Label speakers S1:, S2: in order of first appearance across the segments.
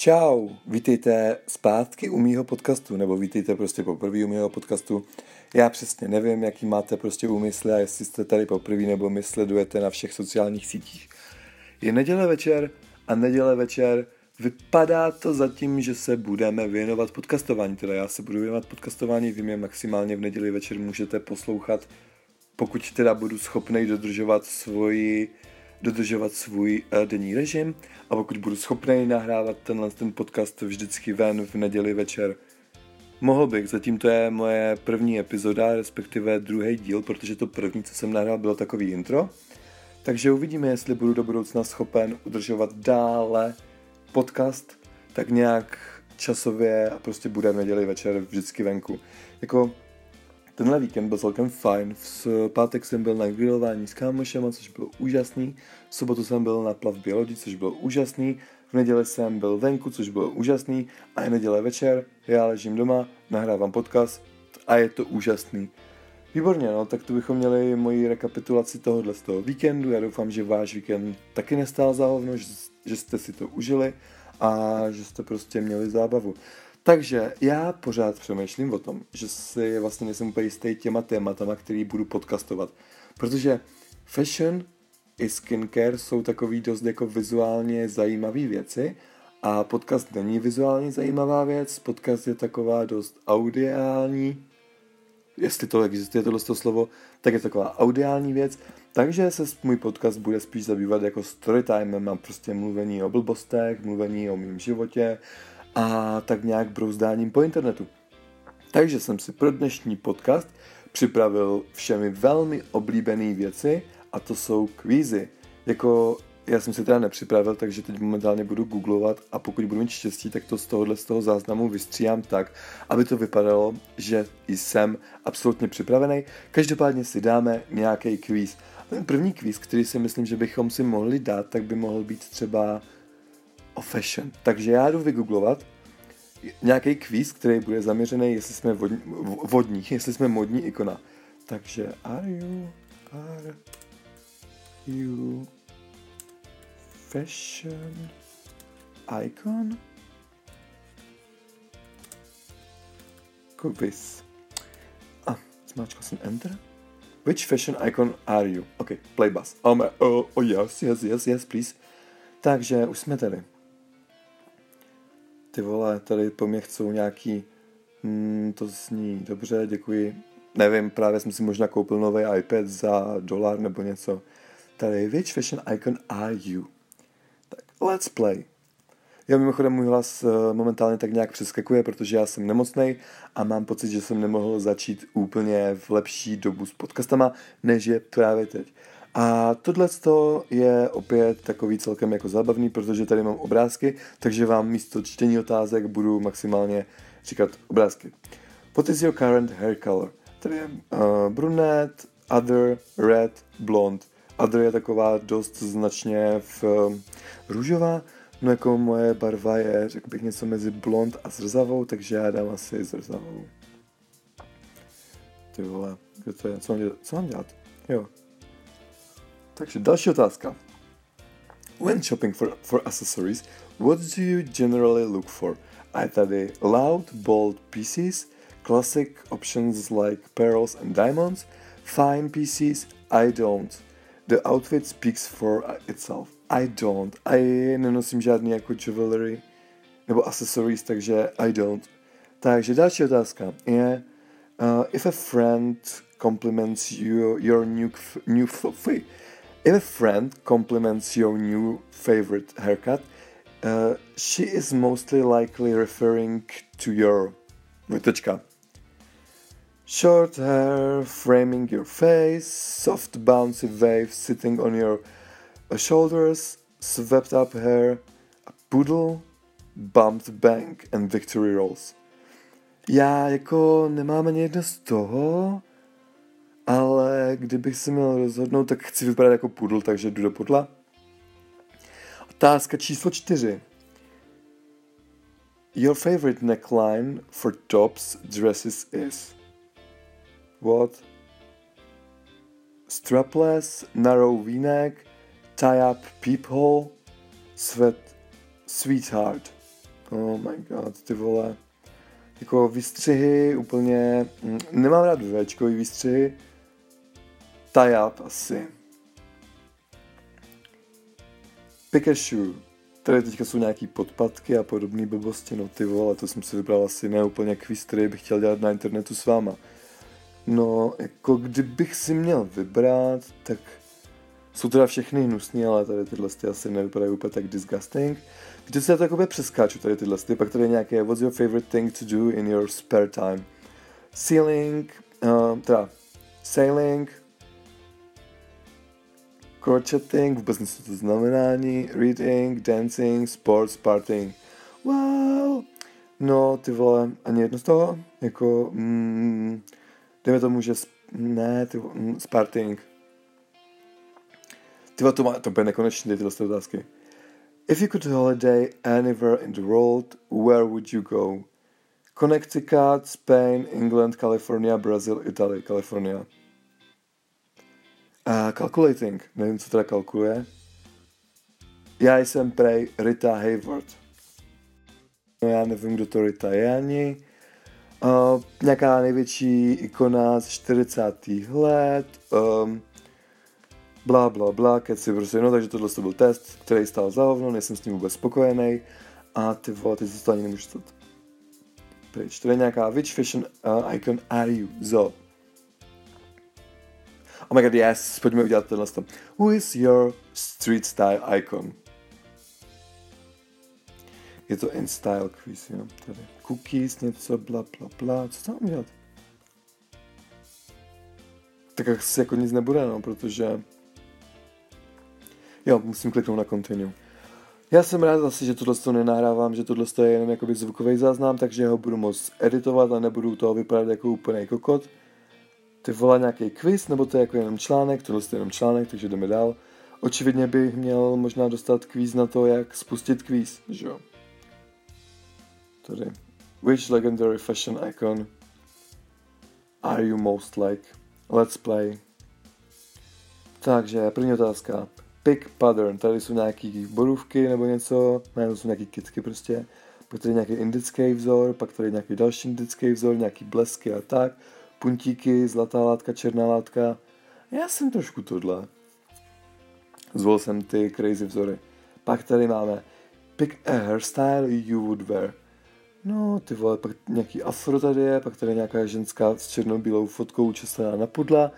S1: Čau, vítejte zpátky u mýho podcastu, nebo vítejte prostě poprvé u mýho podcastu. Já přesně nevím, jaký máte prostě úmysly a jestli jste tady poprvé nebo my sledujete na všech sociálních sítích. Je neděle večer a neděle večer vypadá to zatím, že se budeme věnovat podcastování. Teda já se budu věnovat podcastování, vy mě maximálně v neděli večer můžete poslouchat, pokud teda budu schopný dodržovat svoji dodržovat svůj uh, denní režim a pokud budu schopný nahrávat tenhle ten podcast vždycky ven v neděli večer, mohl bych. Zatím to je moje první epizoda, respektive druhý díl, protože to první, co jsem nahrál, bylo takový intro. Takže uvidíme, jestli budu do budoucna schopen udržovat dále podcast tak nějak časově a prostě bude v neděli večer vždycky venku. Jako Tenhle víkend byl celkem fajn. V pátek jsem byl na grilování s kámošem, což bylo úžasný. V sobotu jsem byl na plavbě lodi, což bylo úžasný. V neděli jsem byl venku, což bylo úžasný. A je neděle večer, já ležím doma, nahrávám podcast a je to úžasný. Výborně, no, tak tu bychom měli moji rekapitulaci tohohle z toho víkendu. Já doufám, že váš víkend taky nestál za hovno, že, že jste si to užili a že jste prostě měli zábavu. Takže já pořád přemýšlím o tom, že si vlastně nejsem úplně jistý těma tématama, který budu podcastovat. Protože fashion i skincare jsou takový dost jako vizuálně zajímavé věci a podcast není vizuálně zajímavá věc, podcast je taková dost audiální, jestli to existuje tohle slovo, tak je taková audiální věc, takže se můj podcast bude spíš zabývat jako storytimem a prostě mluvení o blbostech, mluvení o mém životě a tak nějak brouzdáním po internetu. Takže jsem si pro dnešní podcast připravil všemi velmi oblíbené věci a to jsou kvízy. Jako já jsem si teda nepřipravil, takže teď momentálně budu googlovat a pokud budu mít štěstí, tak to z tohohle z toho záznamu vystříhám tak, aby to vypadalo, že jsem absolutně připravený. Každopádně si dáme nějaký kvíz. První kvíz, který si myslím, že bychom si mohli dát, tak by mohl být třeba o fashion. Takže já jdu vygooglovat nějaký kvíz, který bude zaměřený, jestli jsme vodní, vodní jestli jsme modní ikona. Takže are you, are you fashion icon? Quiz. A, ah, zmáčkal jsem enter. Which fashion icon are you? OK, play bus. Um, oh, oh yes, yes, yes, yes, please. Takže už jsme tady ty vole, tady po mě chcou nějaký, hmm, to zní dobře, děkuji. Nevím, právě jsem si možná koupil nový iPad za dolar nebo něco. Tady, which fashion icon are you? Tak, let's play. Jo, mimochodem můj hlas eh, momentálně tak nějak přeskakuje, protože já jsem nemocný a mám pocit, že jsem nemohl začít úplně v lepší dobu s podcastama, než je právě teď. A tohle je opět takový celkem jako zábavný, protože tady mám obrázky, takže vám místo čtení otázek budu maximálně říkat obrázky. What is your current hair color? Tady je uh, brunette, other, red, blond. Other je taková dost značně v uh, růžová, no jako moje barva je, řekl bych, něco mezi blond a zrzavou, takže já dám asi zrzavou. Ty vole, kde to je? Co mám dělat? Co mám dělat? Jo, Takže další otázka. When shopping for, for accessories, what do you generally look for? A je tady loud, bold pieces, classic options like pearls and diamonds, fine pieces, I don't. The outfit speaks for itself. I don't. I nenosím žádný jako jewelry nebo accessories, takže I don't. Takže další otázka je, uh, if a friend compliments you, your new, new If a friend compliments your new favorite haircut, uh, she is mostly likely referring to your vytečka. Short hair framing your face, soft bouncy waves sitting on your uh, shoulders, swept up hair, a poodle, bumped bank and victory rolls. Já jako nemám ani jedno z toho, ale kdybych se měl rozhodnout, tak chci vypadat jako pudl, takže jdu do pudla. Otázka číslo čtyři. Your favorite neckline for tops dresses is what? Strapless, narrow v-neck, tie-up peephole, sweat, sweetheart. Oh my god, ty vole. Jako výstřihy úplně, mm, nemám rád Včkový výstřihy. Tajap asi. Pikachu. Tady teďka jsou nějaký podpadky a podobné blbosti, no ty vole, to jsem si vybral asi ne úplně quiz, který bych chtěl dělat na internetu s váma. No, jako kdybych si měl vybrat, tak jsou teda všechny hnusný, ale tady tyhle ty asi nevypadají úplně tak disgusting. Když se takové přeskáču tady tyhle ty, pak tady nějaké What's your favorite thing to do in your spare time? Sailing, uh, teda sailing, crocheting, vůbec něco to znamená ani, reading, dancing, sports, partying. Wow, no ty vole, ani jedno z toho, jako, mm, dejme tomu, že, ne, ty vole, mm, sparting. Ty to, má, to bude nekonečné, tyhle otázky. If you could holiday anywhere in the world, where would you go? Connecticut, Spain, England, California, Brazil, Italy, California. Uh, calculating, nevím, co teda kalkuluje. Já jsem prej Rita Hayward. No já nevím, kdo to Rita je ani. Uh, nějaká největší ikona z 40. let. Um, bla, bla, bla, keci, prostě, no, takže tohle to byl test, který stál za hovno, nejsem s ním vůbec spokojený a ty vole, ty to ani nemůžu stát. Pryč, to je nějaká, which fashion uh, icon are you? So. Oh my god, yes, pojďme udělat tohle. Who is your street style icon? Je to in style quiz, jo, tady. Cookies, něco, bla, bla, bla, co tam udělat? Tak asi jako nic nebude, no, protože Jo, musím kliknout na continue. Já jsem rád asi, že tohle to nenahrávám, že tohle je jenom jakoby zvukový záznam, takže ho budu moct editovat a nebudu toho vypadat jako úplný kokot. Ty volá nějaký quiz, nebo to je jako jenom článek, tohle je jenom článek, takže jdeme dál. Očividně bych měl možná dostat kvíz na to, jak spustit kvíz, že jo. Tady. Which legendary fashion icon are you most like? Let's play. Takže první otázka. Pick pattern, tady jsou nějaký borůvky nebo něco, ne, to jsou nějaký kitky prostě, pak tady nějaký indický vzor, pak tady nějaký další indický vzor, nějaký blesky a tak, puntíky, zlatá látka, černá látka. Já jsem trošku tohle. Zvolil jsem ty crazy vzory. Pak tady máme pick a hairstyle you would wear. No, ty vole, pak nějaký afro tady je, pak tady je nějaká ženská s černobílou fotkou učesaná na pudla,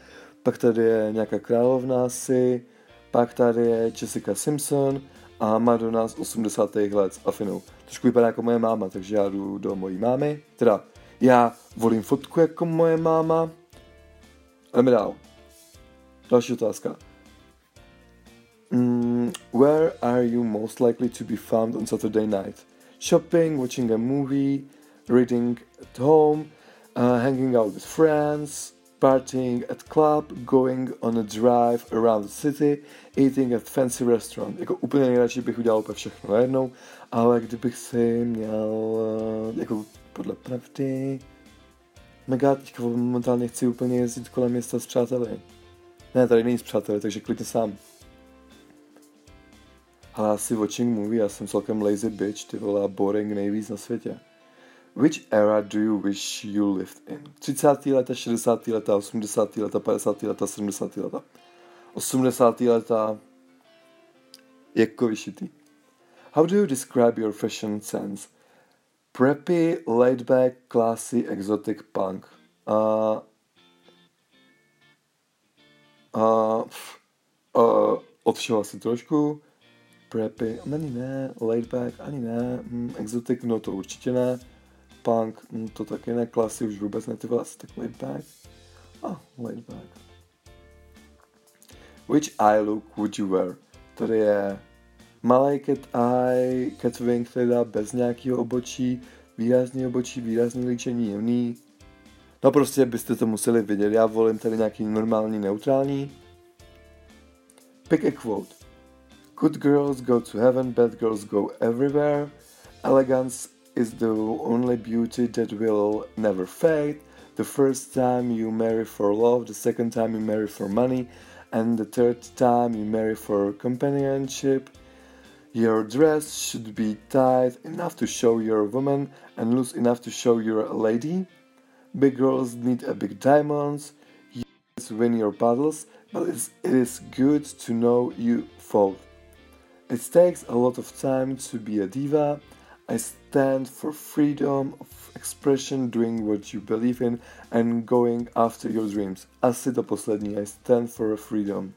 S1: pak tady je nějaká královna asi, pak tady je Jessica Simpson a Madonna z 80. let s Afinou. Trošku vypadá jako moje máma, takže já jdu do mojí mámy. Teda, já volím fotku jako moje máma. Jdeme dál. Další otázka. Mm, where are you most likely to be found on Saturday night? Shopping, watching a movie, reading at home, uh, hanging out with friends, partying at club, going on a drive around the city, eating at fancy restaurant. Jako úplně nejradši bych udělal úplně všechno najednou, ale kdybych si měl, eh, jako podle pravdy, mega teďka momentálně chci úplně jezdit kolem města s přáteli. Ne, tady není s přáteli, takže klidně sám. Ale asi watching movie, já jsem celkem lazy bitch, ty vole, boring nejvíc na světě. Which era do you wish you lived in? 30. leta, 60. leta, 80. leta, 50. leta, 70. leta. 80. leta jako vyšitý. How do you describe your fashion sense? Preppy, laid back, classy, exotic, punk. Uh, uh, uh, od všeho asi trošku. Preppy, ani ne, laid back, ani ne, mm, exotic, no to určitě ne punk, hm, to taky ne, klasy už vůbec ne, ty vlastně tak laid back. Ah, laid back. Which eye look would you wear? Tady je malý cat eye, cat wing teda bez nějakého obočí, výrazný obočí, výrazný líčení, jemný. No prostě byste to museli vidět, já volím tady nějaký normální, neutrální. Pick a quote. Good girls go to heaven, bad girls go everywhere. Elegance is the only beauty that will never fade. The first time you marry for love, the second time you marry for money, and the third time you marry for companionship. Your dress should be tight enough to show you're a woman and loose enough to show you're a lady. Big girls need a big diamonds. You win your battles, but it's, it is good to know you fall. It takes a lot of time to be a diva. I stand for freedom of expression, doing what you believe in, and going after your dreams. Asi to poslední. I stand for freedom.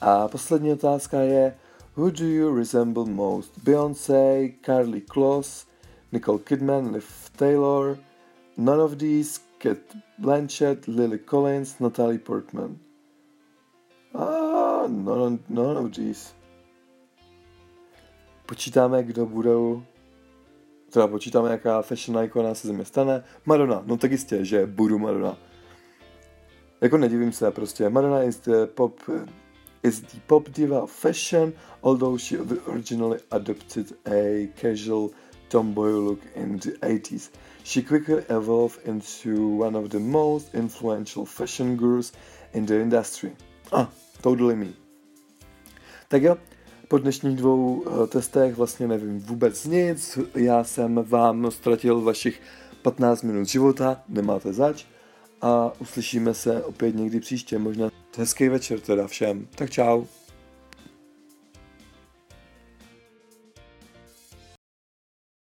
S1: A poslední otázka je, Who do you resemble most? Beyoncé, Carly Kloss, Nicole Kidman, Liv Taylor. None of these. Kate Blanchett, Lily Collins, Natalie Portman. Ah, none, none of these. Počítáme, kdo budou teda počítáme, jaká fashion icona se země stane. Madonna, no tak jistě, že budu Madonna. Jako nedivím se, prostě Madonna the pop is the pop diva fashion, although she originally adopted a casual tomboy look in the 80s. She quickly evolved into one of the most influential fashion gurus in the industry. Ah, totally me. Tak jo, po dnešních dvou eh, testech vlastně nevím vůbec nic. Já jsem vám ztratil vašich 15 minut života, nemáte zač. A uslyšíme se opět někdy příště, možná hezký večer teda všem. Tak čau.